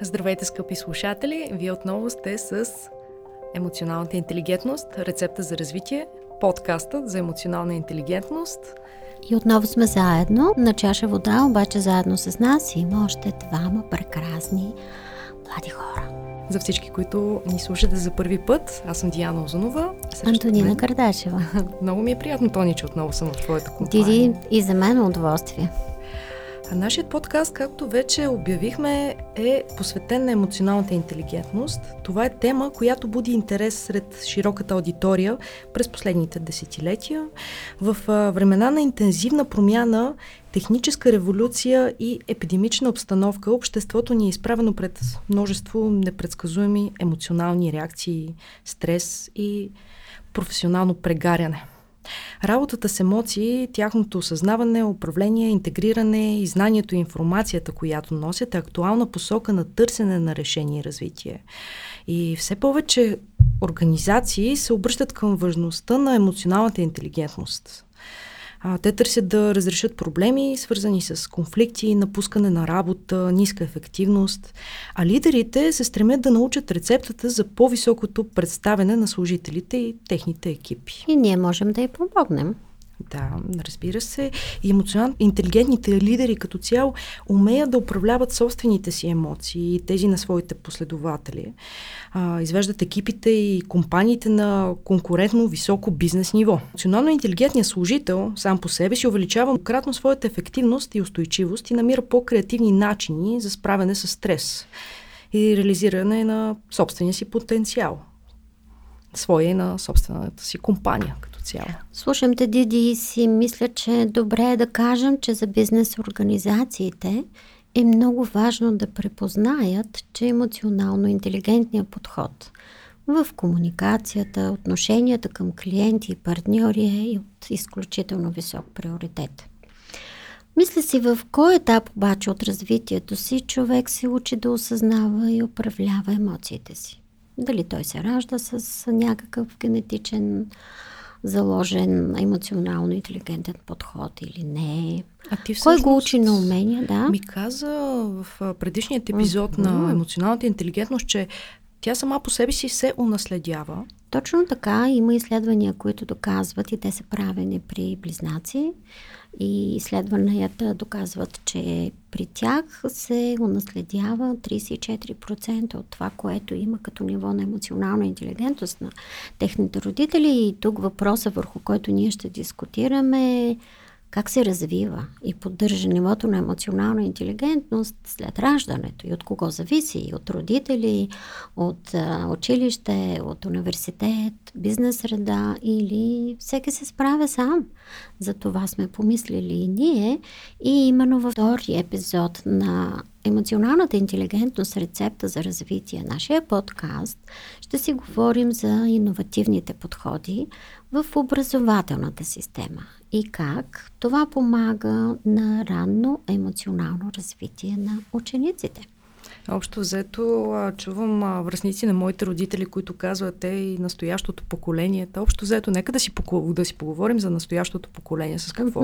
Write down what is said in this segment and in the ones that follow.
Здравейте, скъпи слушатели! Вие отново сте с емоционалната интелигентност, рецепта за развитие, подкастът за емоционална интелигентност. И отново сме заедно на чаша вода, обаче заедно с нас има още двама прекрасни млади хора. За всички, които ни слушате за първи път, аз съм Диана Озунова. Антонина мен... Кардашева. Много ми е приятно, Тони, че отново съм в твоята компания. Диди, и за мен удоволствие. Нашият подкаст, както вече обявихме, е посветен на емоционалната интелигентност. Това е тема, която буди интерес сред широката аудитория през последните десетилетия. В времена на интензивна промяна, техническа революция и епидемична обстановка, обществото ни е изправено пред множество непредсказуеми емоционални реакции, стрес и професионално прегаряне – Работата с емоции, тяхното осъзнаване, управление, интегриране и знанието и информацията, която носят, е актуална посока на търсене на решение и развитие. И все повече организации се обръщат към важността на емоционалната интелигентност. А, те търсят да разрешат проблеми, свързани с конфликти, напускане на работа, ниска ефективност. А лидерите се стремят да научат рецептата за по-високото представяне на служителите и техните екипи. И ние можем да й помогнем. Да, разбира се. И емоционално интелигентните лидери като цяло умеят да управляват собствените си емоции и тези на своите последователи. А, извеждат екипите и компаниите на конкурентно високо бизнес ниво. Емоционално интелигентният служител сам по себе си увеличава кратно своята ефективност и устойчивост и намира по-креативни начини за справяне с стрес и реализиране на собствения си потенциал. Своя и на собствената си компания цяло. Слушам те, Диди, и си мисля, че е добре да кажем, че за бизнес организациите е много важно да препознаят, че емоционално интелигентният подход в комуникацията, отношенията към клиенти и партньори е от изключително висок приоритет. Мисля си в кой етап обаче от развитието си човек се учи да осъзнава и управлява емоциите си. Дали той се ражда с някакъв генетичен заложен емоционално интелигентен подход или не. А ти всъщност, Кой го учи на умения, да? Ми каза в предишният епизод mm-hmm. на емоционалната интелигентност, че тя сама по себе си се унаследява. Точно така. Има изследвания, които доказват и те са правени при близнаци. И изследванията доказват, че при тях се унаследява 34% от това, което има като ниво на емоционална интелигентност на техните родители. И тук въпроса, върху който ние ще дискутираме как се развива и поддържа нивото на емоционална интелигентност след раждането? И от кого зависи, и от родители, от а, училище, от университет, бизнес среда или всеки се справя сам. За това сме помислили и ние. И именно във втори епизод на емоционалната интелигентност рецепта за развитие, нашия подкаст, ще си говорим за иновативните подходи в образователната система и как това помага на ранно емоционално развитие на учениците. Общо взето чувам връзници на моите родители, които казват те и настоящото поколение. Та общо взето, нека да си, да си поговорим за настоящото поколение, с какво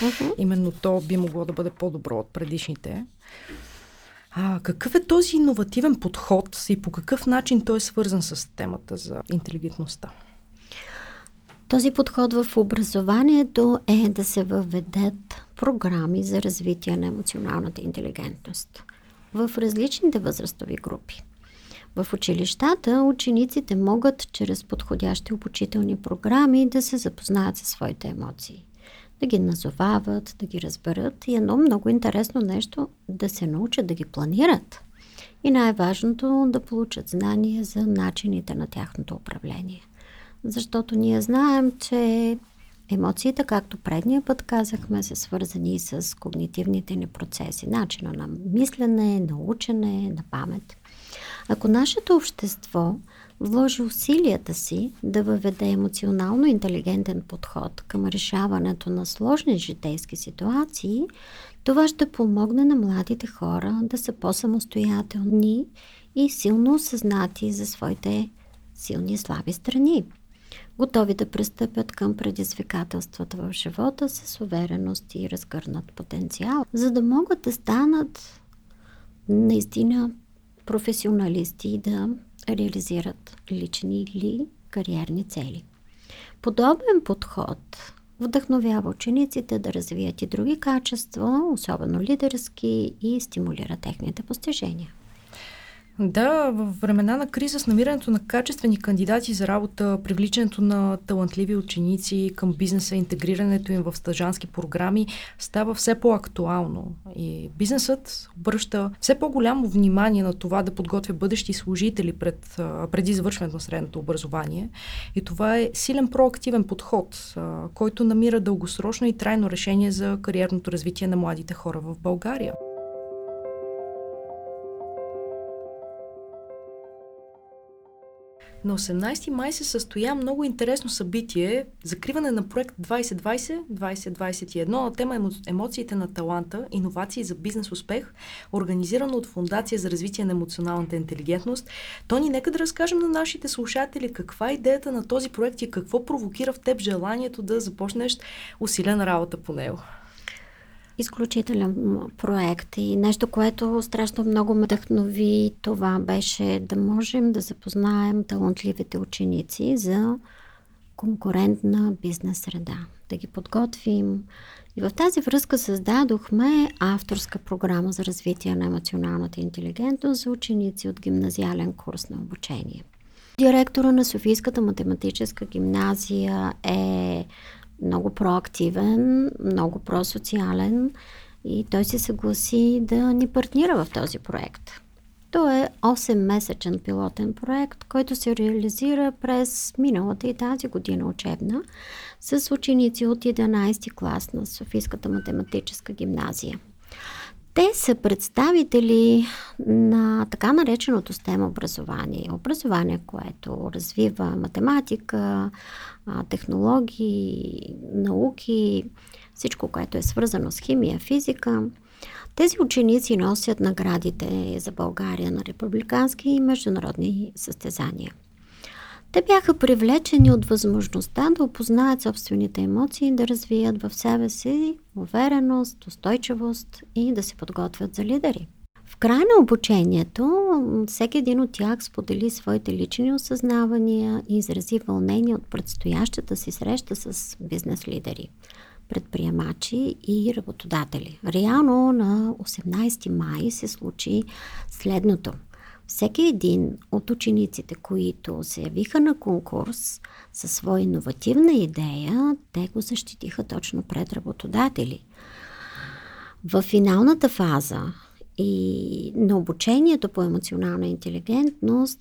uh-huh. именно то би могло да бъде по-добро от предишните. А, какъв е този иновативен подход и по какъв начин той е свързан с темата за интелигентността? Този подход в образованието е да се въведат програми за развитие на емоционалната интелигентност в различните възрастови групи. В училищата учениците могат чрез подходящи обучителни програми да се запознаят със своите емоции, да ги назовават, да ги разберат и едно много интересно нещо да се научат да ги планират. И най-важното да получат знания за начините на тяхното управление – защото ние знаем, че емоциите, както предния път казахме, са свързани с когнитивните ни процеси, начина на мислене, на учене, на памет. Ако нашето общество вложи усилията си да въведе емоционално интелигентен подход към решаването на сложни житейски ситуации, това ще помогне на младите хора да са по-самостоятелни и силно осъзнати за своите силни и слаби страни готови да пристъпят към предизвикателствата в живота с увереност и разгърнат потенциал, за да могат да станат наистина професионалисти да реализират лични или кариерни цели. Подобен подход вдъхновява учениците да развият и други качества, особено лидерски, и стимулира техните постижения. Да, в времена на криза с намирането на качествени кандидати за работа, привличането на талантливи ученици към бизнеса, интегрирането им в стъжански програми става все по-актуално. И бизнесът обръща все по-голямо внимание на това да подготвя бъдещи служители пред, преди завършването на средното образование. И това е силен проактивен подход, който намира дългосрочно и трайно решение за кариерното развитие на младите хора в България. На 18 май се състоя много интересно събитие закриване на проект 2020-2021 на тема емоциите на таланта, иновации за бизнес успех, организирано от Фундация за развитие на емоционалната интелигентност. Тони, нека да разкажем на нашите слушатели каква е идеята на този проект и какво провокира в теб желанието да започнеш усилена работа по него изключителен проект и нещо, което страшно много ме вдъхнови, това беше да можем да запознаем талантливите ученици за конкурентна бизнес среда, да ги подготвим. И в тази връзка създадохме авторска програма за развитие на емоционалната интелигентност за ученици от гимназиален курс на обучение. Директора на Софийската математическа гимназия е много проактивен, много просоциален и той се съгласи да ни партнира в този проект. То е 8-месечен пилотен проект, който се реализира през миналата и тази година учебна с ученици от 11 клас на Софийската математическа гимназия. Те са представители на така нареченото STEM образование. Образование, което развива математика, технологии, науки, всичко, което е свързано с химия, физика. Тези ученици носят наградите за България на републикански и международни състезания. Те бяха привлечени от възможността да опознаят собствените емоции да развият в себе си увереност, устойчивост и да се подготвят за лидери. В края на обучението всеки един от тях сподели своите лични осъзнавания и изрази вълнение от предстоящата си среща с бизнес лидери, предприемачи и работодатели. Реално на 18 май се случи следното – всеки един от учениците, които се явиха на конкурс със своя иновативна идея, те го защитиха точно пред работодатели. В финалната фаза и на обучението по емоционална интелигентност,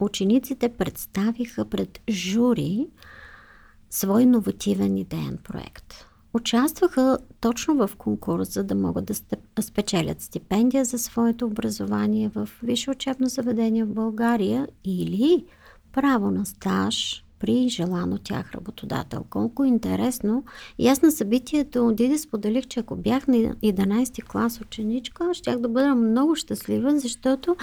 учениците представиха пред жури свой иновативен идеен проект – участваха точно в конкурс, за да могат да спечелят стипендия за своето образование в висше учебно заведение в България или право на стаж при желан от тях работодател. Колко интересно. И аз на събитието Диди споделих, че ако бях на 11 клас ученичка, щях да бъда много щастлива, защото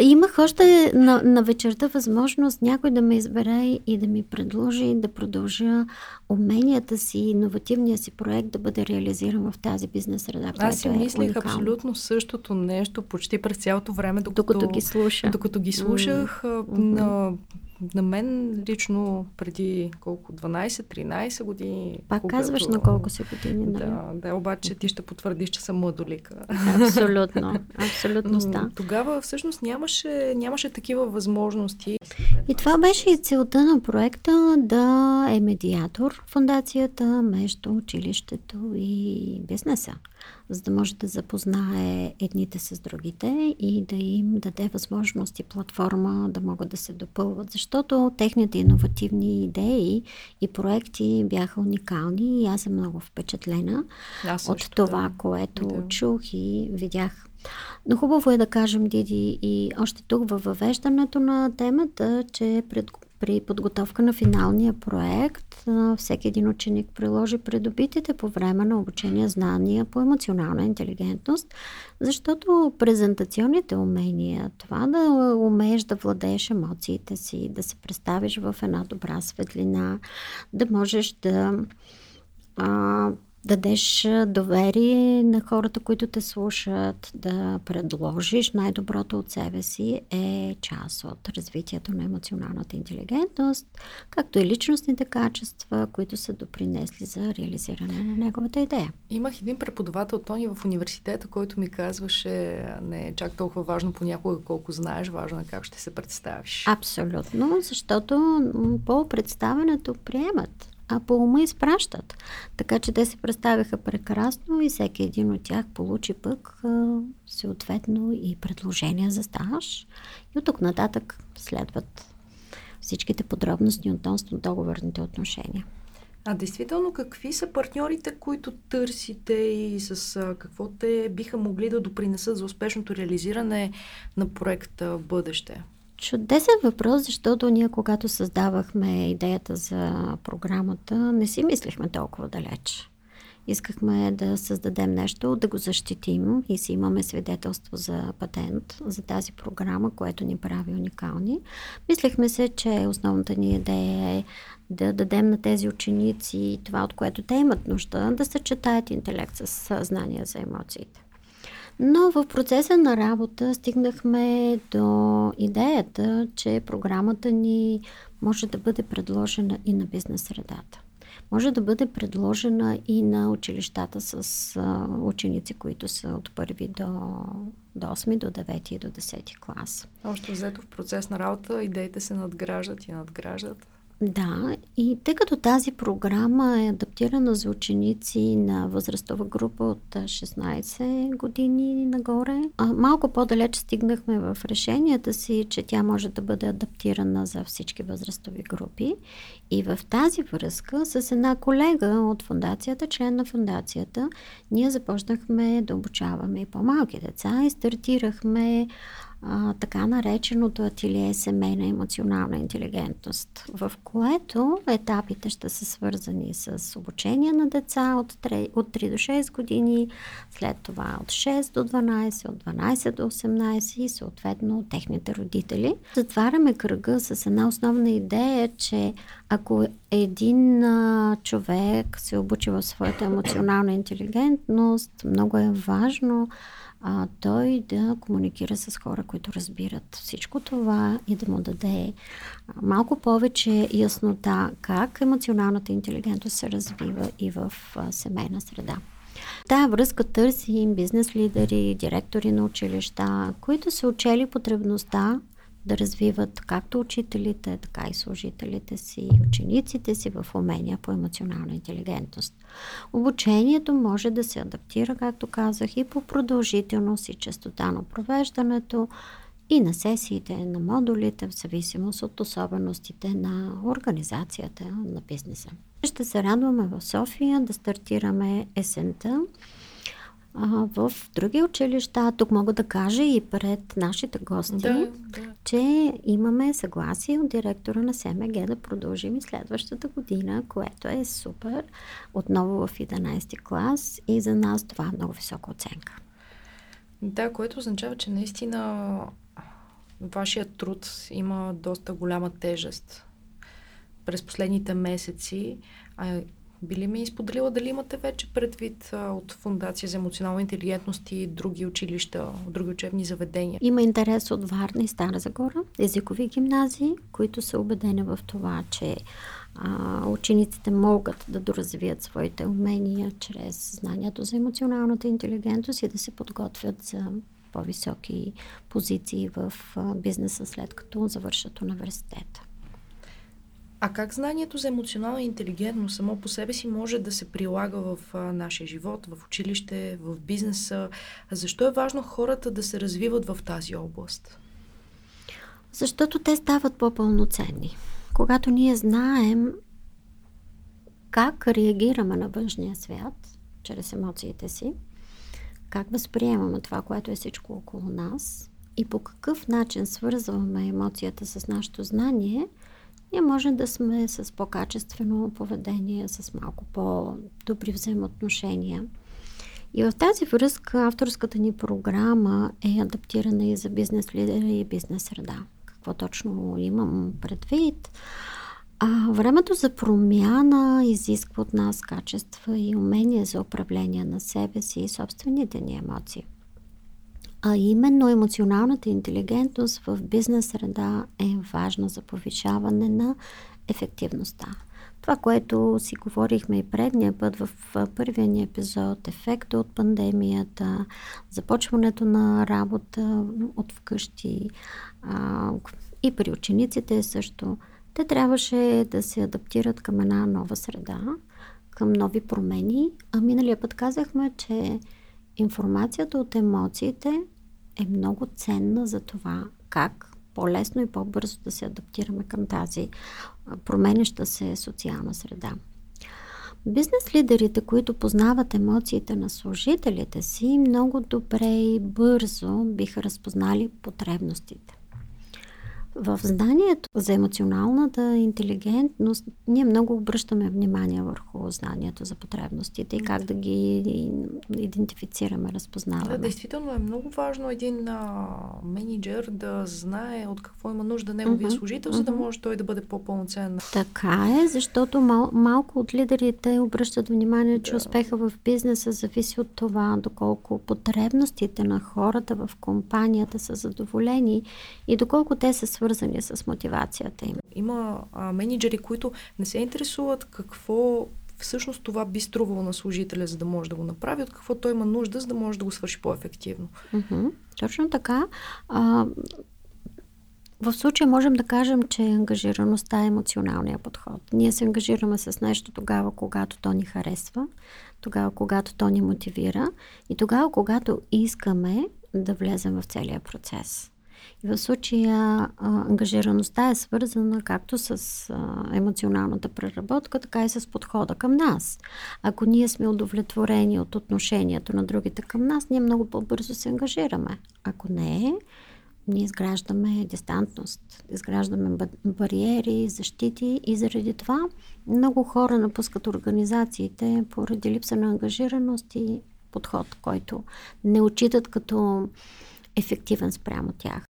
Имах още на, на вечерта възможност някой да ме избере и да ми предложи да продължа уменията си, иновативния си проект да бъде реализиран в тази бизнес среда. Аз си е уникално. абсолютно същото нещо почти през цялото време, докато, докато ги слушах. Докато ги слушах mm-hmm. на на мен лично преди колко 12-13 години. Пак когато... казваш на колко си години, нали? Да, да, обаче ти ще потвърдиш, че съм младолика. Абсолютно, абсолютно да. Тогава всъщност нямаше, нямаше такива възможности. И това беше и целта на проекта да е медиатор фундацията между училището и бизнеса за да може да запознае едните с другите и да им даде възможност и платформа да могат да се допълват, защото техните иновативни идеи и проекти бяха уникални и аз съм много впечатлена аз от това, да. което да. чух и видях. Но хубаво е да кажем, Диди, и още тук във въвеждането на темата, че пред при подготовка на финалния проект всеки един ученик приложи придобитите по време на обучение знания по емоционална интелигентност, защото презентационните умения, това да умееш да владееш емоциите си, да се представиш в една добра светлина, да можеш да а, дадеш доверие на хората, които те слушат, да предложиш най-доброто от себе си е част от развитието на емоционалната интелигентност, както и личностните качества, които са допринесли за реализиране на неговата идея. Имах един преподавател, Тони, в университета, който ми казваше, не е чак толкова важно понякога колко знаеш, важно е как ще се представиш. Абсолютно, защото по представенето приемат а по ума изпращат. Така че те се представяха прекрасно и всеки един от тях получи пък съответно и предложения за стаж. И от тук нататък следват всичките подробности относно договорните отношения. А действително, какви са партньорите, които търсите и с какво те биха могли да допринесат за успешното реализиране на проекта в бъдеще? Чудесен въпрос, защото ние, когато създавахме идеята за програмата, не си мислихме толкова далеч. Искахме да създадем нещо, да го защитим и си имаме свидетелство за патент за тази програма, което ни прави уникални. Мислехме се, че основната ни идея е да дадем на тези ученици това, от което те имат нужда, да съчетаят интелект с съзнание за емоциите. Но в процеса на работа стигнахме до идеята, че програмата ни може да бъде предложена и на бизнес средата. Може да бъде предложена и на училищата с ученици, които са от първи до, до 8, до 9 и до 10 клас. Още взето в процес на работа идеите се надграждат и надграждат. Да, и тъй като тази програма е адаптирана за ученици на възрастова група от 16 години нагоре, малко по-далеч стигнахме в решенията си, че тя може да бъде адаптирана за всички възрастови групи. И в тази връзка с една колега от фундацията, член на фундацията, ние започнахме да обучаваме и по-малки деца и стартирахме а, така нареченото ателие семейна емоционална интелигентност, в което етапите ще са свързани с обучение на деца от 3, от 3 до 6 години, след това от 6 до 12, от 12 до 18 и съответно техните родители. Затваряме кръга с една основна идея, че ако един а, човек се обучи в своята емоционална интелигентност, много е важно а, той да комуникира с хора, които разбират всичко това и да му даде малко повече яснота как емоционалната интелигентност се развива и в а, семейна среда. Тая връзка търсим бизнес лидери, директори на училища, които са учели потребността да развиват както учителите, така и служителите си и учениците си в умения по емоционална интелигентност. Обучението може да се адаптира, както казах, и по продължителност и частота на провеждането, и на сесиите, на модулите, в зависимост от особеностите на организацията на бизнеса. Ще се радваме в София да стартираме есента а, в други училища, тук мога да кажа и пред нашите гости, да, да. че имаме съгласие от директора на СМГ да продължим и следващата година, което е супер. Отново в 11 клас и за нас това е много висока оценка. Да, което означава, че наистина вашия труд има доста голяма тежест през последните месеци. А би ли ми изподелила дали имате вече предвид а, от Фундация за емоционална интелигентност и други училища, други учебни заведения? Има интерес от Варна и Стара Загора, езикови гимназии, които са убедени в това, че а, учениците могат да доразвият своите умения чрез знанието за емоционалната интелигентност и да се подготвят за по-високи позиции в бизнеса след като завършат университета. А как знанието за емоционална интелигентност само по себе си може да се прилага в а, нашия живот, в училище, в бизнеса? Защо е важно хората да се развиват в тази област? Защото те стават по-пълноценни. Когато ние знаем как реагираме на външния свят, чрез емоциите си, как възприемаме това, което е всичко около нас и по какъв начин свързваме емоцията с нашето знание – ние може да сме с по-качествено поведение, с малко по-добри взаимоотношения. И в тази връзка авторската ни програма е адаптирана и за бизнес лидери и бизнес среда. Какво точно имам предвид? А, времето за промяна изисква от нас качества и умения за управление на себе си и собствените ни емоции. А именно емоционалната интелигентност в бизнес среда е важна за повишаване на ефективността. Това, което си говорихме и предния път в първия ни епизод, ефекта от пандемията, започването на работа от вкъщи а, и при учениците също, те трябваше да се адаптират към една нова среда, към нови промени. А миналия път казахме, че информацията от емоциите е много ценна за това как по-лесно и по-бързо да се адаптираме към тази променеща се социална среда. Бизнес лидерите, които познават емоциите на служителите си, много добре и бързо биха разпознали потребностите. В знанието за емоционалната интелигентност ние много обръщаме внимание върху знанието за потребностите и как да ги идентифицираме, разпознаваме. Да, действително е много важно един а, менеджер да знае от какво има нужда неговия uh-huh, служител, uh-huh. за да може той да бъде по-пълноценен. Така е, защото мал, малко от лидерите обръщат внимание, че да. успеха в бизнеса зависи от това, доколко потребностите на хората в компанията са задоволени и доколко те са свързани с мотивацията им. Има а, менеджери, които не се интересуват какво всъщност това би струвало на служителя, за да може да го направи, от какво той има нужда, за да може да го свърши по-ефективно. Mm-hmm. Точно така. А, в случая можем да кажем, че ангажираността е емоционалния подход. Ние се ангажираме с нещо тогава, когато то ни харесва, тогава, когато то ни мотивира и тогава, когато искаме да влезем в целия процес. И в случая а, ангажираността е свързана както с а, емоционалната преработка, така и с подхода към нас. Ако ние сме удовлетворени от отношението на другите към нас, ние много по-бързо се ангажираме. Ако не, ние изграждаме дистантност, изграждаме бариери, защити и заради това много хора напускат организациите поради липса на ангажираност и подход, който не отчитат като ефективен спрямо тях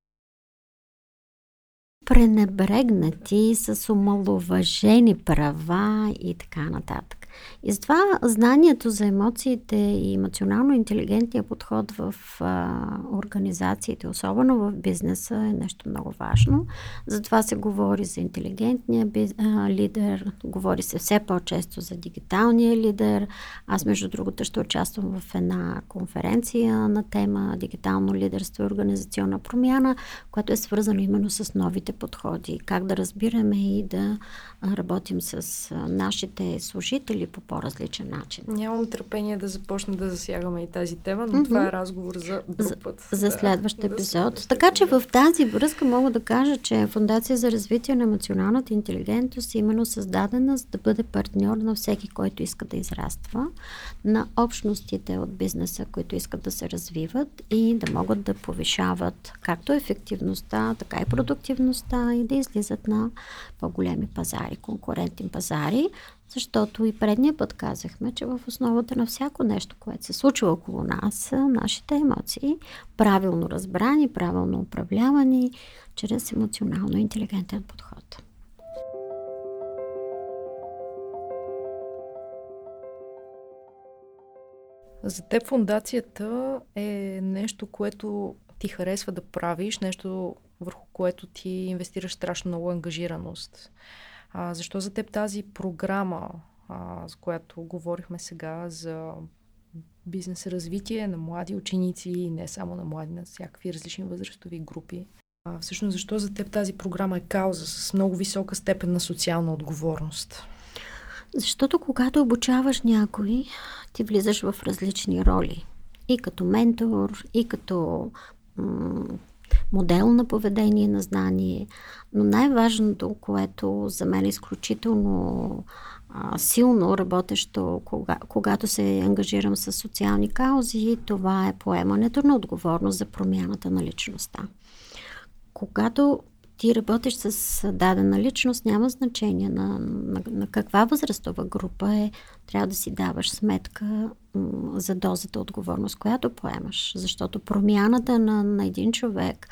пренебрегнати, с омалуважени права и така нататък. И затова знанието за емоциите и емоционално интелигентния подход в а, организациите, особено в бизнеса, е нещо много важно. Затова се говори за интелигентния биз, а, лидер, говори се все по-често за дигиталния лидер. Аз, между другото, ще участвам в една конференция на тема Дигитално лидерство и организационна промяна, която е свързана именно с новите подходи, как да разбираме и да работим с нашите служители по по-различен начин. Нямам търпение да започна да засягаме и тази тема, но mm-hmm. това е разговор за друг път. За, за следващ да, епизод. Да така че в тази връзка мога да кажа, че Фундация за развитие на емоционалната интелигентност е именно създадена за да бъде партньор на всеки, който иска да израства, на общностите от бизнеса, които искат да се развиват и да могат да повишават както ефективността, така и продуктивността и да излизат на по-големи пазари, конкурентни пазари, защото и предния път казахме, че в основата на всяко нещо, което се случва около нас, са нашите емоции, правилно разбрани, правилно управлявани, чрез емоционално интелигентен подход. За теб фундацията е нещо, което ти харесва да правиш, нещо върху което ти инвестираш страшно много ангажираност. А, защо за теб тази програма, а, за която говорихме сега, за бизнес развитие на млади ученици и не само на млади, на всякакви различни възрастови групи. А, всъщност, защо за теб тази програма е кауза с много висока степен на социална отговорност? Защото когато обучаваш някой, ти влизаш в различни роли. И като ментор, и като модел на поведение, на знание. Но най-важното, което за мен е изключително а, силно работещо, кога, когато се ангажирам с социални каузи, това е поемането на отговорност за промяната на личността. Когато ти работиш с дадена личност, няма значение на, на, на каква възрастова група е, трябва да си даваш сметка за дозата отговорност, която поемаш. Защото промяната на, на един човек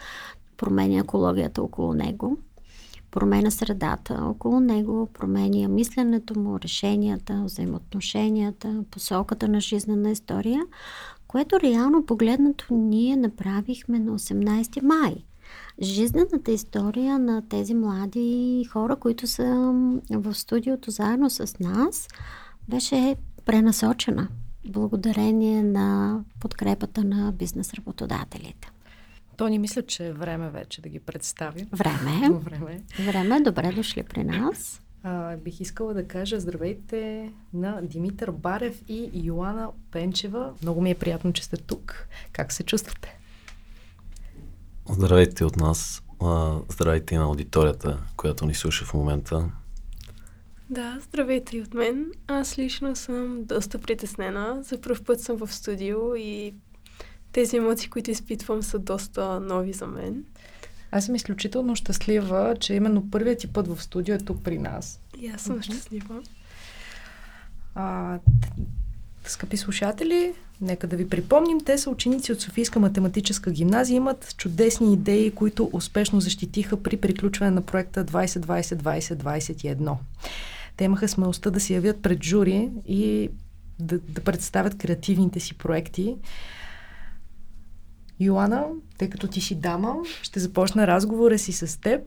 променя екологията около него, променя средата около него, променя мисленето му, решенията, взаимоотношенията, посоката на жизнена история, което реално погледнато ние направихме на 18 май. Жизнената история на тези млади хора, които са в студиото заедно с нас, беше пренасочена благодарение на подкрепата на бизнес работодателите. То ни мисля, че е време вече да ги представим. Време. време. Време. Добре дошли при нас. А, бих искала да кажа здравейте на Димитър Барев и Йоана Пенчева. Много ми е приятно, че сте тук. Как се чувствате? Здравейте от нас. Здравейте и на аудиторията, която ни слуша в момента. Да, здравейте и от мен. Аз лично съм доста притеснена. За първ път съм в студио и тези емоции, които изпитвам, са доста нови за мен. Аз съм изключително щастлива, че именно първият ти път в студио е тук при нас. И аз съм щастлива. А, скъпи слушатели, нека да ви припомним, те са ученици от Софийска математическа гимназия, имат чудесни идеи, които успешно защитиха при приключване на проекта 2020-2021. Те имаха смелостта да се явят пред жури и да, да представят креативните си проекти. Йоана, тъй като ти си дама, ще започна разговора си с теб.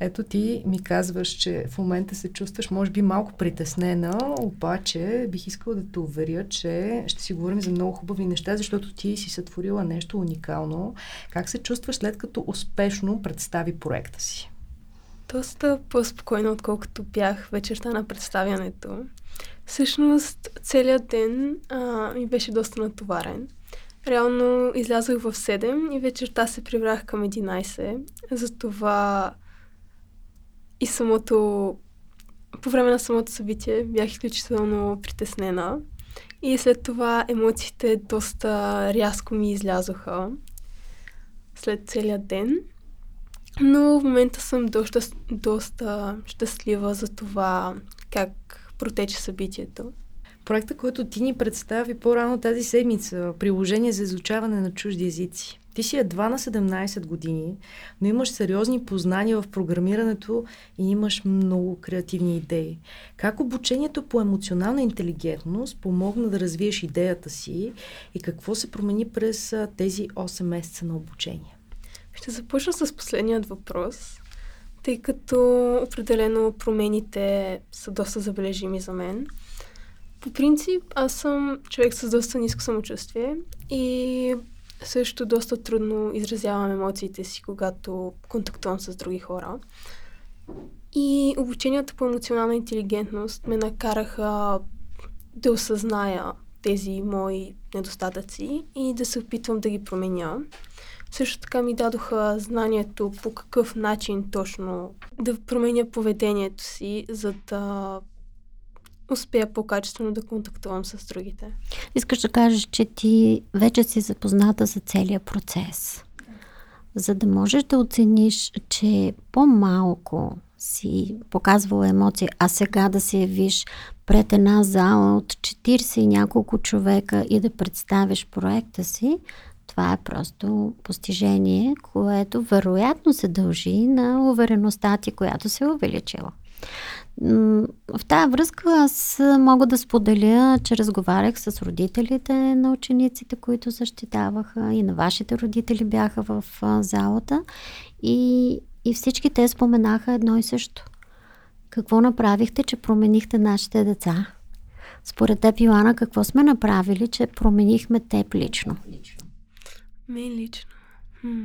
Ето ти ми казваш, че в момента се чувстваш, може би, малко притеснена, обаче бих искала да те уверя, че ще си говорим за много хубави неща, защото ти си сътворила нещо уникално. Как се чувстваш след като успешно представи проекта си? Доста по-спокойно, отколкото бях вечерта на представянето. Всъщност, целият ден а, ми беше доста натоварен. Реално излязох в 7 и вечерта се прибрах към 11. Затова и самото... По време на самото събитие бях изключително притеснена. И след това емоциите доста рязко ми излязоха след целият ден. Но в момента съм доста, доста щастлива за това как протече събитието. Проекта, който ти ни представи по-рано тази седмица, приложение за изучаване на чужди езици. Ти си едва на 17 години, но имаш сериозни познания в програмирането и имаш много креативни идеи. Как обучението по емоционална интелигентност помогна да развиеш идеята си и какво се промени през тези 8 месеца на обучение? Ще започна с последният въпрос, тъй като определено промените са доста забележими за мен. По принцип, аз съм човек с доста ниско самочувствие и също доста трудно изразявам емоциите си, когато контактувам с други хора. И обученията по емоционална интелигентност ме накараха да осъзная тези мои недостатъци и да се опитвам да ги променя. Също така ми дадоха знанието по какъв начин точно да променя поведението си, за да успея по-качествено да контактувам с другите. Искаш да кажеш, че ти вече си запозната за целият процес. За да можеш да оцениш, че по-малко си показвала емоции, а сега да се явиш пред една зала от 40 и няколко човека и да представиш проекта си, това е просто постижение, което вероятно се дължи на увереността ти, която се е увеличила. В тази връзка аз мога да споделя, че разговарях с родителите на учениците, които защитаваха и на вашите родители бяха в залата и, и всички те споменаха едно и също. Какво направихте, че променихте нашите деца? Според теб, Йоана, какво сме направили, че променихме теб лично? Мен лично. Хм.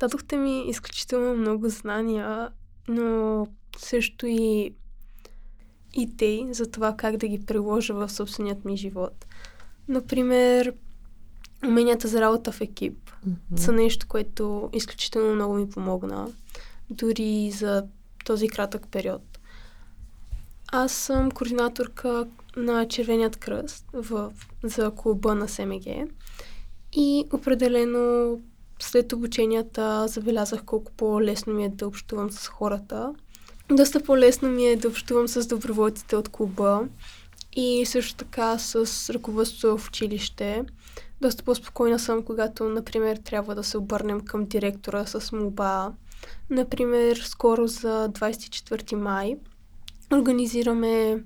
Дадохте ми изключително много знания, но също и идеи за това как да ги приложа в собственият ми живот. Например, уменията за работа в екип mm-hmm. са нещо, което изключително много ми помогна, дори за този кратък период. Аз съм координаторка на Червеният кръст в, за клуба на СМГ и определено след обученията забелязах колко по-лесно ми е да общувам с хората доста по-лесно ми е да общувам с доброволците от клуба и също така с ръководството в училище, доста по-спокойна съм, когато, например, трябва да се обърнем към директора с молба. Например, скоро за 24 май организираме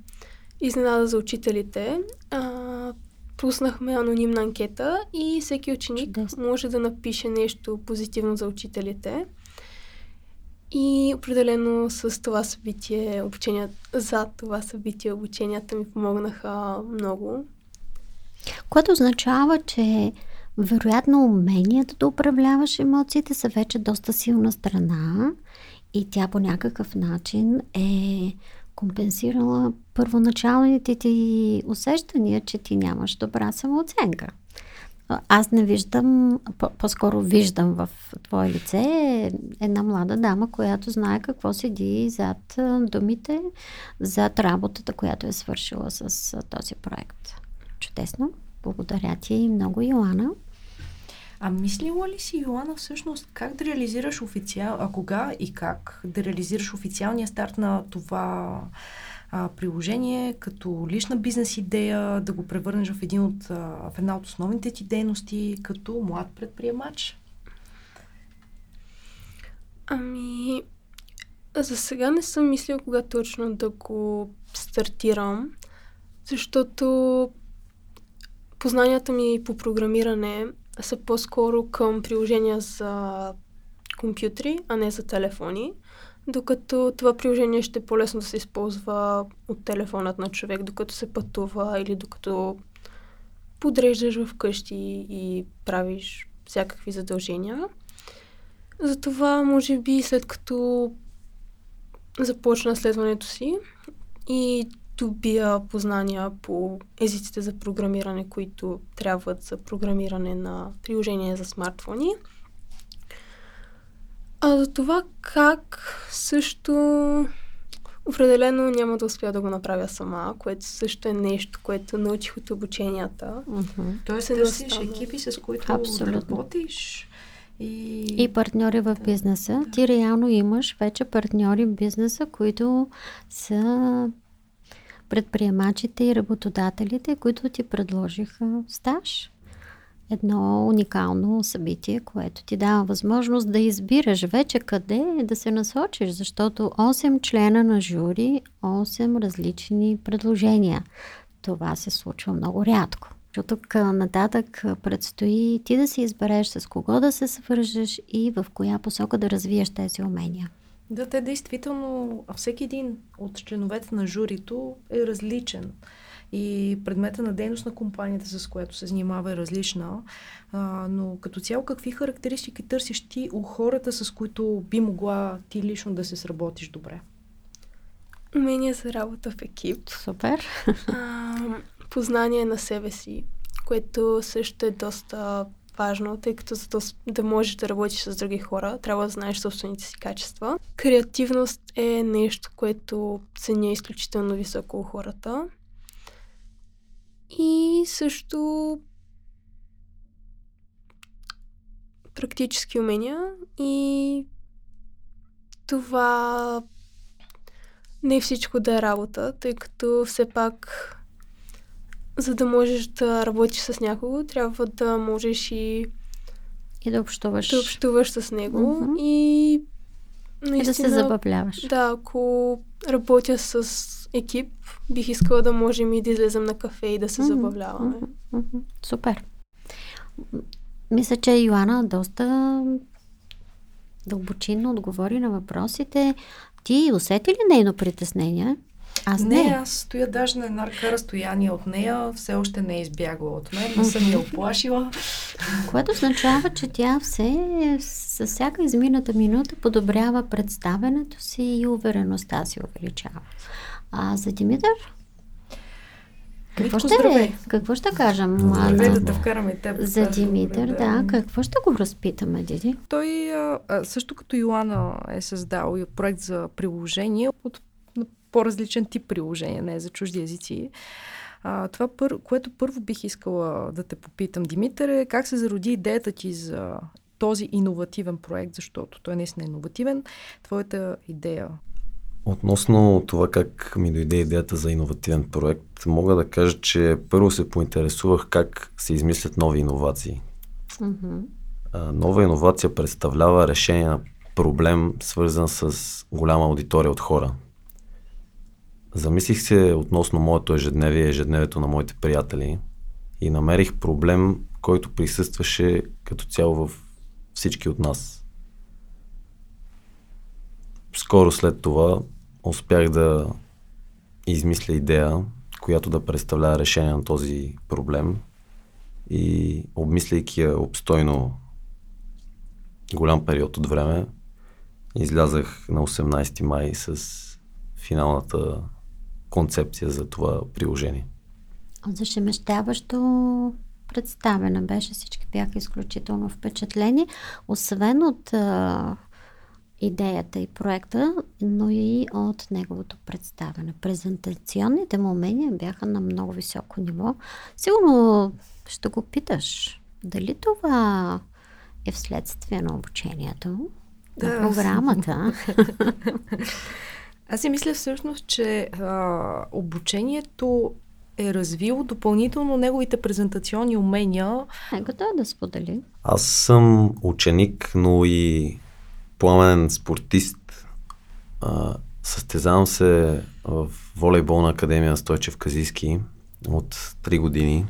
изненада за учителите. А, пуснахме анонимна анкета и всеки ученик Чудесно. може да напише нещо позитивно за учителите. И определено с това събитие, обучения, за това събитие обученията ми помогнаха много. Което означава, че вероятно умението да управляваш емоциите са вече доста силна страна и тя по някакъв начин е компенсирала първоначалните ти усещания, че ти нямаш добра самооценка. Аз не виждам, по- по-скоро виждам в твое лице една млада дама, която знае какво седи зад думите, зад работата, която е свършила с този проект. Чудесно. Благодаря ти много, Йоана. А мислила ли си, Йоана, всъщност как да реализираш официал... А кога и как да реализираш официалния старт на това а, приложение като лична бизнес идея, да го превърнеш в, един от, а, в една от основните ти дейности като млад предприемач? Ами, за сега не съм мислила кога точно да го стартирам, защото познанията ми по програмиране са по-скоро към приложения за компютри, а не за телефони. Докато това приложение ще е по-лесно да се използва от телефонът на човек, докато се пътува или докато подреждаш вкъщи и правиш всякакви задължения. Затова, може би, след като започна следването си и добия познания по езиците за програмиране, които трябват за програмиране на приложения за смартфони. А за това как също определено няма да успя да го направя сама, което също е нещо, което научих от обученията. Тоест, Се търсиш настава. екипи, с които Абсолютно. да работиш и... И партньори в бизнеса. Ти реално имаш вече партньори в бизнеса, които са предприемачите и работодателите, които ти предложиха стаж. Едно уникално събитие, което ти дава възможност да избираш вече къде да се насочиш, защото 8 члена на жури, 8 различни предложения. Това се случва много рядко. От тук нататък предстои ти да си избереш с кого да се свържеш и в коя посока да развиеш тези умения. Да, те действително, всеки един от членовете на журито е различен. И предмета на дейност на компанията, с която се занимава е различна. А, но като цяло, какви характеристики търсиш ти у хората, с които би могла ти лично да се сработиш добре? Умения за работа в екип. Супер! А, познание на себе си, което също е доста важно, тъй като за да, да можеш да работиш с други хора, трябва да знаеш собствените си качества. Креативност е нещо, което ценя изключително високо у хората. И също практически умения и това не всичко да е работа, тъй като все пак за да можеш да работиш с някого, трябва да можеш и И да общуваш. да общуваш с него Мгм. и и наистина... да се забавляваш. Да, ако работя с екип, бих искала да можем и да излезем на кафе и да се забавляваме. Супер. Мисля, че Йоана доста дълбочинно отговори на въпросите. Ти усети ли нейно притеснение? Аз не. Не, аз стоя даже на една ръка разстояние от нея, все още не е избягала от мен, не съм я оплашила. Което означава, че тя все с всяка измината минута подобрява представенето си и увереността си увеличава. А за Димитър? Какво ще, здравей. какво ще кажем? Здравей, да те вкараме теб. за да, Димитър, добре, да. Какво ще го разпитаме, Диди? Той също като Йоана е създал и проект за приложение от по-различен тип приложение, не е за чужди езици. А, това, пър, което първо бих искала да те попитам, Димитър, е как се зароди идеята ти за този иновативен проект, защото той наистина е иновативен. Твоята идея Относно това как ми дойде идеята за иновативен проект, мога да кажа, че първо се поинтересувах как се измислят нови иновации. Мгм. А, Нова иновация представлява решение на проблем, свързан с голяма аудитория от хора. Замислих се относно моето ежедневие, ежедневието на моите приятели и намерих проблем, който присъстваше като цяло в всички от нас. Скоро след това успях да измисля идея, която да представлява решение на този проблем и обмисляйки я обстойно голям период от време, излязах на 18 май с финалната концепция за това приложение. Зашемещяващо представена беше. Всички бяха изключително впечатлени, освен от идеята и проекта, но и от неговото представяне. Презентационните му умения бяха на много високо ниво. Сигурно ще го питаш, дали това е вследствие на обучението, Да, на програмата. Аз си мисля всъщност, че а, обучението е развило допълнително неговите презентационни умения. Него той да сподели. Аз съм ученик, но и пламен спортист. А, състезавам се в волейболна академия Стойчев Казийски от 3 години.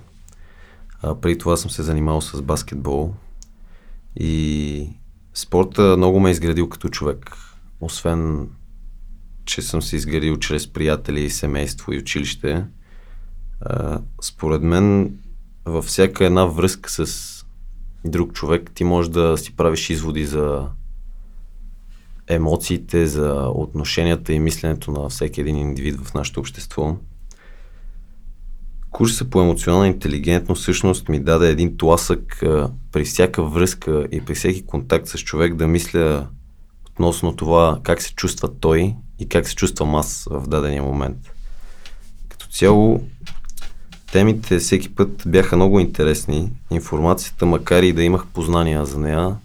А, преди това съм се занимавал с баскетбол. И спорта много ме е изградил като човек. Освен, че съм се изградил чрез приятели, семейство и училище. А, според мен, във всяка една връзка с друг човек, ти можеш да си правиш изводи за емоциите, за отношенията и мисленето на всеки един индивид в нашето общество. Курсът по емоционална интелигентност всъщност ми даде един тласък при всяка връзка и при всеки контакт с човек да мисля относно това как се чувства той и как се чувствам аз в дадения момент. Като цяло, темите всеки път бяха много интересни. Информацията, макар и да имах познания за нея,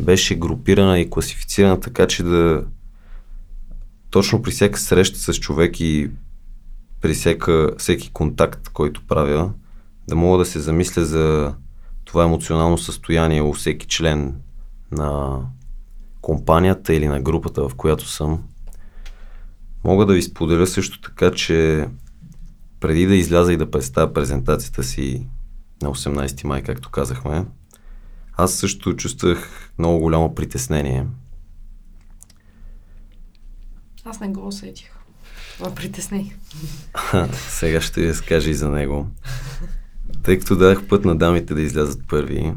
беше групирана и класифицирана така, че да точно при всяка среща с човек и при всяка, всеки контакт, който правя, да мога да се замисля за това емоционално състояние у всеки член на компанията или на групата, в която съм. Мога да ви споделя също така, че преди да изляза и да представя презентацията си на 18 май, както казахме, аз също чувствах много голямо притеснение. Аз не го усетих. Това притесних. Сега ще ви разкажа и за него. Тъй като дадах път на дамите да излязат първи,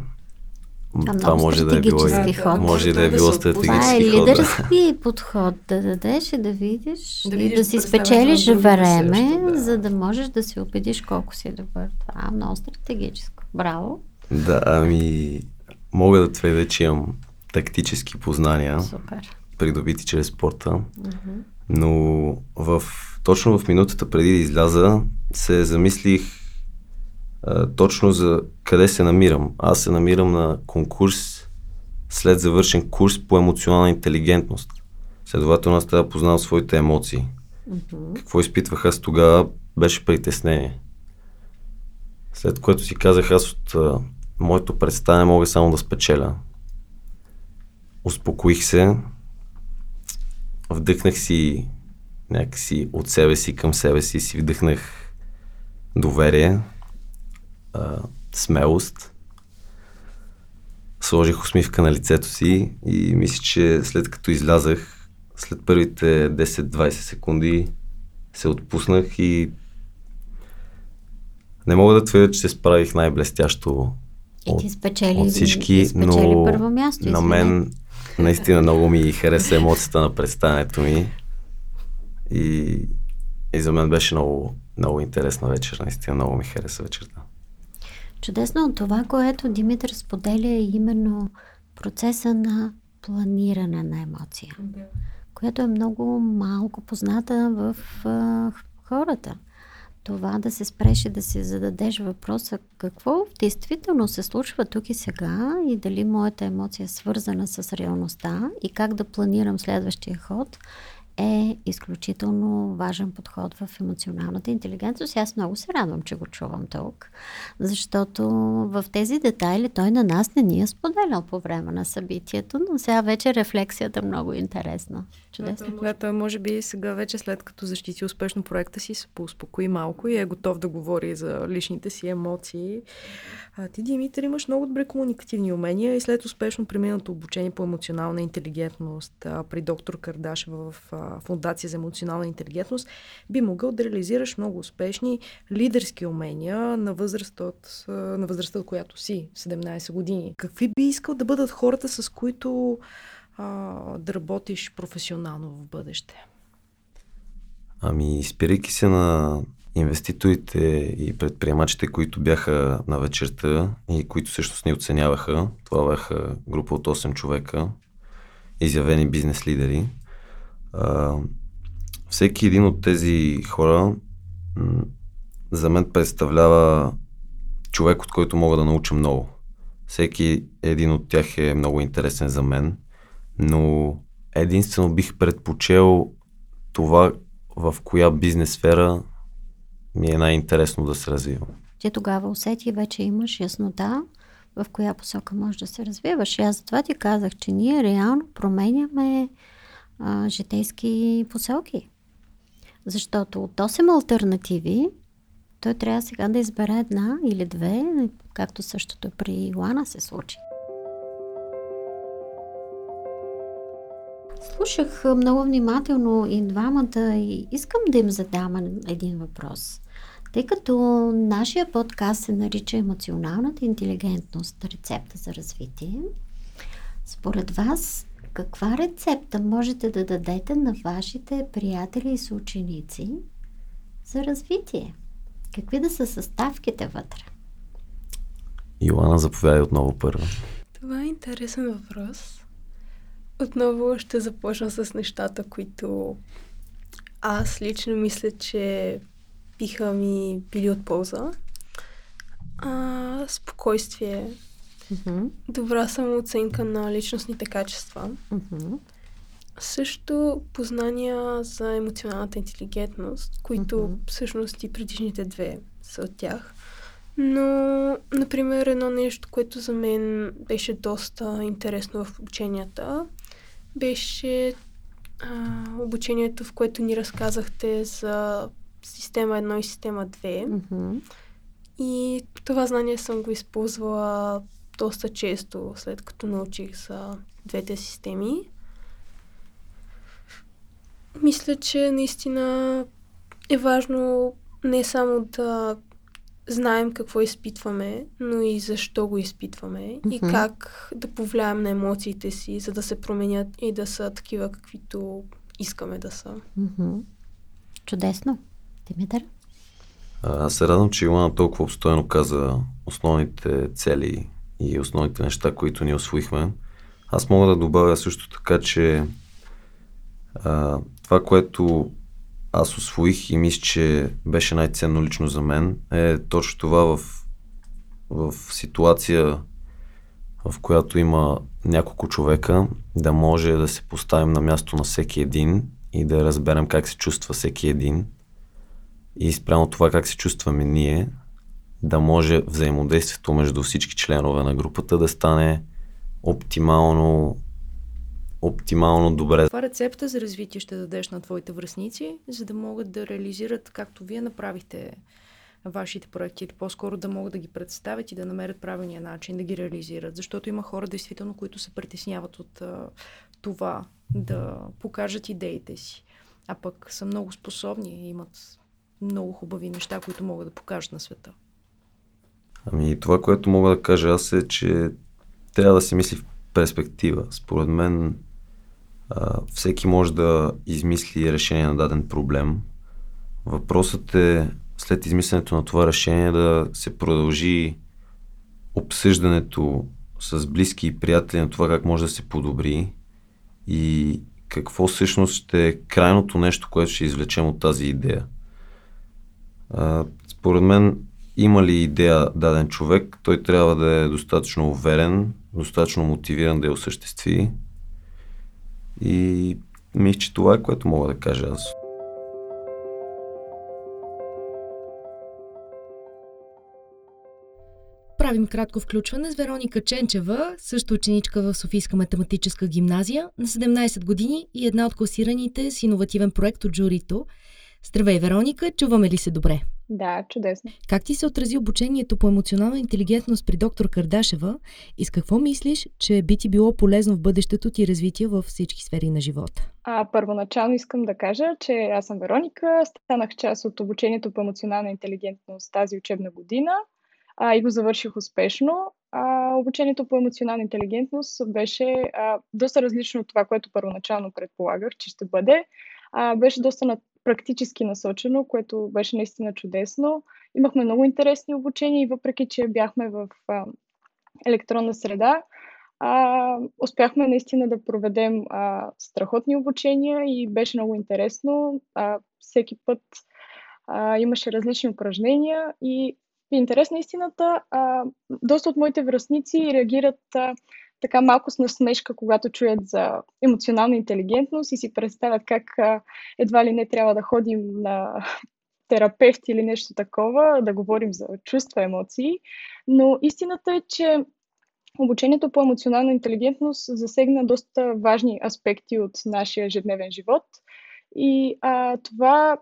А това може да е било, и- ход. може и да е Да било е стратегически ход. да. лидерски подход да дадеш и да видиш, Да и видиш да си спечелиш време, също, да. за да можеш да си убедиш колко си е добър. Това е много стратегическо. Браво! Да, ами мога да твърдя, че имам тактически познания, Супер. придобити чрез спорта, но в, точно в минутата преди да изляза се замислих а, точно за къде се намирам. Аз се намирам на конкурс след завършен курс по емоционална интелигентност. Следователно аз трябва да познавам своите емоции. Какво изпитвах аз тогава беше притеснение. След което си казах аз от моето представяне мога само да спечеля. Успокоих се, вдъхнах си някакси от себе си към себе си, си вдъхнах доверие, а, смелост. Сложих усмивка на лицето си и мисля, че след като излязах, след първите 10-20 секунди се отпуснах и не мога да твърдя, че се справих най-блестящо И ти спечели, от всички, спечели но първо място. на мен наистина много ми хареса емоцията на представянето ми и, и за мен беше много, много интересна вечер, наистина много ми хареса вечерта. Чудесно от това, което Димитър споделя е именно процеса на планиране на емоция, която е много малко позната в а, хората. Това да се спреш и да си зададеш въпроса какво действително се случва тук и сега и дали моята емоция е свързана с реалността и как да планирам следващия ход е изключително важен подход в емоционалната интелигентност. Аз много се радвам, че го чувам тук, защото в тези детайли той на нас не ни е споделял по време на събитието, но сега вече рефлексията е много интересна. Чудесно. Да, той може би сега вече след като защити успешно проекта си, се поуспокои малко и е готов да говори за личните си емоции. А, ти, Димитър, имаш много добре комуникативни умения и след успешно преминато обучение по емоционална интелигентност а, при доктор Кардашева в а, Фундация за емоционална интелигентност, би могъл да реализираш много успешни лидерски умения на, възраст от, на възрастта, от която си, 17 години. Какви би искал да бъдат хората, с които а, да работиш професионално в бъдеще? Ами, спирайки се на инвеститорите и предприемачите, които бяха на вечерта и които всъщност ни оценяваха, това бяха група от 8 човека, изявени бизнес лидери, а, всеки един от тези хора за мен представлява човек, от който мога да науча много. Всеки един от тях е много интересен за мен, но единствено бих предпочел това в коя бизнес сфера ми е най-интересно да се развивам. Ти тогава усети вече имаш яснота в коя посока можеш да се развиваш. И аз затова ти казах, че ние реално променяме а, житейски поселки. Защото от 8 альтернативи той трябва сега да избере една или две, както същото при Илана се случи. Слушах много внимателно и двамата и искам да им задам един въпрос. Тъй като нашия подкаст се нарича Емоционалната интелигентност, рецепта за развитие, според вас каква рецепта можете да дадете на вашите приятели и съученици за развитие? Какви да са съставките вътре? Йоана, заповядай отново първо. Това е интересен въпрос. Отново ще започна с нещата, които аз лично мисля, че биха ми били от полза. А, спокойствие, Mm-hmm. Добра самооценка на личностните качества. Mm-hmm. Също познания за емоционалната интелигентност, които mm-hmm. всъщност и предишните две са от тях. Но, например, едно нещо, което за мен беше доста интересно в обученията, беше а, обучението, в което ни разказахте за система 1 и система 2. Mm-hmm. И това знание съм го използвала доста често, след като научих за двете системи. Мисля, че наистина е важно не само да знаем какво изпитваме, но и защо го изпитваме mm-hmm. и как да повлияем на емоциите си, за да се променят и да са такива, каквито искаме да са. Mm-hmm. Чудесно. Димитър? Аз се радвам, че Илана толкова обстойно каза основните цели и основните неща, които ни освоихме. Аз мога да добавя също така, че а, това, което аз освоих и мисля, че беше най-ценно лично за мен, е точно това в, в ситуация, в която има няколко човека, да може да се поставим на място на всеки един и да разберем как се чувства всеки един. И спрямо това как се чувстваме ние, да може взаимодействието между всички членове на групата да стане оптимално оптимално добре. Каква рецепта за развитие ще дадеш на твоите връзници, за да могат да реализират както вие направихте вашите проекти, или по-скоро да могат да ги представят и да намерят правилния начин да ги реализират. Защото има хора, действително, които се притесняват от а, това да покажат идеите си, а пък са много способни и имат много хубави неща, които могат да покажат на света. Ами това, което мога да кажа аз е, че трябва да се мисли в перспектива. Според мен всеки може да измисли решение на даден проблем. Въпросът е след измисленето на това решение да се продължи обсъждането с близки и приятели на това как може да се подобри и какво всъщност ще е крайното нещо, което ще извлечем от тази идея. А, според мен има ли идея даден човек, той трябва да е достатъчно уверен, достатъчно мотивиран да я осъществи. И Мисля, че това е което мога да кажа аз. Правим кратко включване с Вероника Ченчева, също ученичка в Софийска математическа гимназия, на 17 години и една от класираните с иновативен проект от журито. Здравей, Вероника, чуваме ли се добре? Да, чудесно. Как ти се отрази обучението по емоционална интелигентност при доктор Кардашева и с какво мислиш, че би ти било полезно в бъдещето ти развитие във всички сфери на живота? А, първоначално искам да кажа, че аз съм Вероника, станах част от обучението по емоционална интелигентност тази учебна година а, и го завърших успешно. А, обучението по емоционална интелигентност беше а, доста различно от това, което първоначално предполагах, че ще бъде. А, беше доста практически насочено, което беше наистина чудесно. Имахме много интересни обучения и въпреки, че бяхме в а, електронна среда, а, успяхме наистина да проведем а, страхотни обучения и беше много интересно. А, всеки път а, имаше различни упражнения и в интерес на истината, а, доста от моите връзници реагират а, така малко с насмешка, когато чуят за емоционална интелигентност и си представят как едва ли не трябва да ходим на терапевт или нещо такова, да говорим за чувства, емоции. Но истината е, че обучението по емоционална интелигентност засегна доста важни аспекти от нашия ежедневен живот. И а, това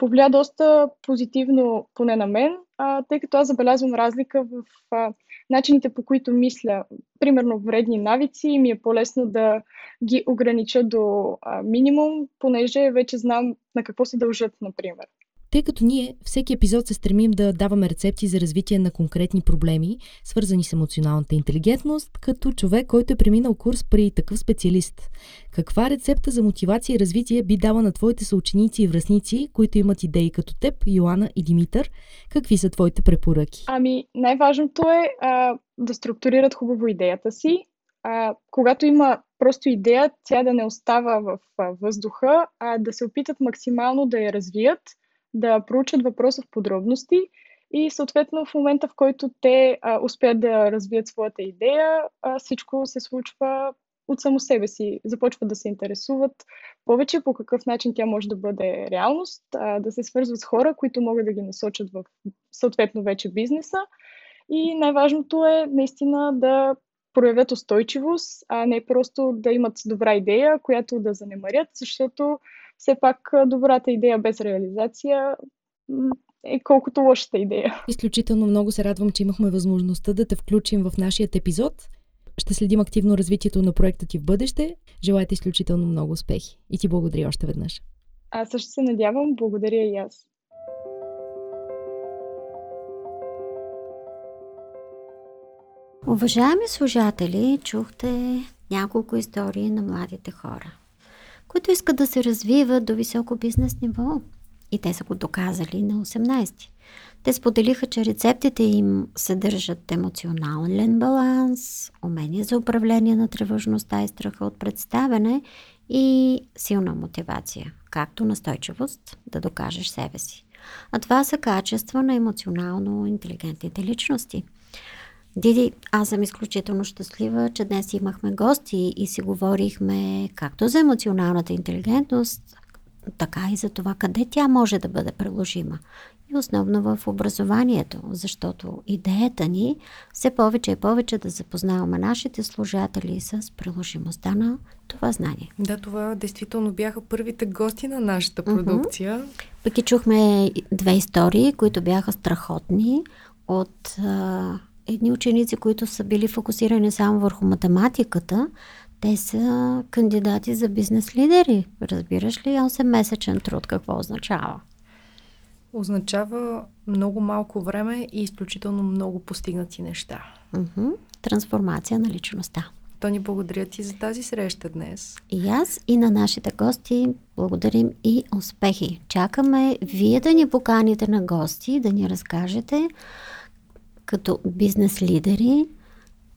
повлия доста позитивно, поне на мен, а, тъй като аз забелязвам разлика в а, начините по които мисля. Примерно вредни навици ми е по-лесно да ги огранича до а, минимум, понеже вече знам на какво се дължат, например. Тъй като ние всеки епизод се стремим да даваме рецепти за развитие на конкретни проблеми, свързани с емоционалната интелигентност, като човек, който е преминал курс при такъв специалист. Каква рецепта за мотивация и развитие би дала на твоите съученици и връзници, които имат идеи като теб, Йоана и Димитър? Какви са твоите препоръки? Ами, най-важното е а, да структурират хубаво идеята си. А, когато има просто идея, тя да не остава в а, въздуха, а да се опитат максимално да я развият – да проучат въпроса в подробности и съответно в момента, в който те а, успеят да развият своята идея, а, всичко се случва от само себе си. Започват да се интересуват повече по какъв начин тя може да бъде реалност, а, да се свързват с хора, които могат да ги насочат в съответно вече бизнеса. И най-важното е наистина да проявят устойчивост, а не просто да имат добра идея, която да занемарят, защото все пак добрата идея без реализация е колкото лошата идея. Изключително много се радвам, че имахме възможността да те включим в нашия епизод. Ще следим активно развитието на проекта ти в бъдеще. Желая изключително много успехи и ти благодаря още веднъж. Аз също се надявам. Благодаря и аз. Уважаеми служатели, чухте няколко истории на младите хора които искат да се развиват до високо бизнес ниво. И те са го доказали на 18. Те споделиха, че рецептите им съдържат емоционален баланс, умение за управление на тревожността и страха от представяне и силна мотивация, както настойчивост да докажеш себе си. А това са качества на емоционално интелигентните личности – Диди, аз съм изключително щастлива, че днес имахме гости и си говорихме както за емоционалната интелигентност, така и за това къде тя може да бъде приложима. И основно в образованието, защото идеята ни все повече и повече да запознаваме нашите служатели с приложимостта на това знание. Да, това действително бяха първите гости на нашата продукция. Uh-huh. Пък и чухме две истории, които бяха страхотни от едни ученици, които са били фокусирани само върху математиката, те са кандидати за бизнес лидери. Разбираш ли 8-месечен труд какво означава? Означава много малко време и изключително много постигнати неща. Uh-huh. Трансформация на личността. Тони, благодаря ти за тази среща днес. И аз и на нашите гости благодарим и успехи. Чакаме вие да ни поканите на гости, да ни разкажете като бизнес лидери,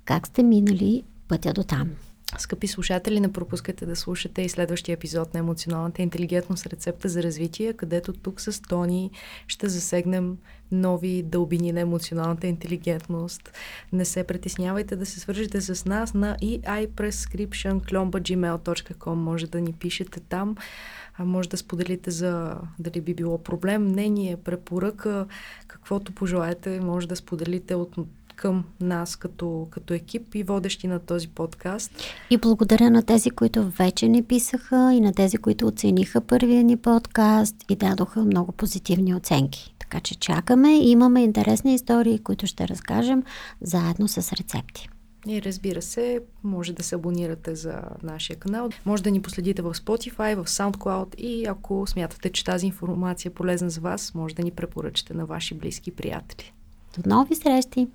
как сте минали пътя до там? Скъпи слушатели, не пропускайте да слушате и следващия епизод на Емоционалната интелигентност рецепта за развитие, където тук с Тони ще засегнем нови дълбини на емоционалната интелигентност. Не се притеснявайте да се свържете с нас на eiprescription.gmail.com Може да ни пишете там, а може да споделите за дали би било проблем, мнение, препоръка, каквото пожелаете, може да споделите от към нас като, като екип и водещи на този подкаст. И благодаря на тези, които вече ни писаха и на тези, които оцениха първия ни подкаст и дадоха много позитивни оценки. Така че чакаме и имаме интересни истории, които ще разкажем заедно с рецепти. И разбира се, може да се абонирате за нашия канал. Може да ни последите в Spotify, в SoundCloud и ако смятате, че тази информация е полезна за вас, може да ни препоръчате на ваши близки приятели. До нови срещи!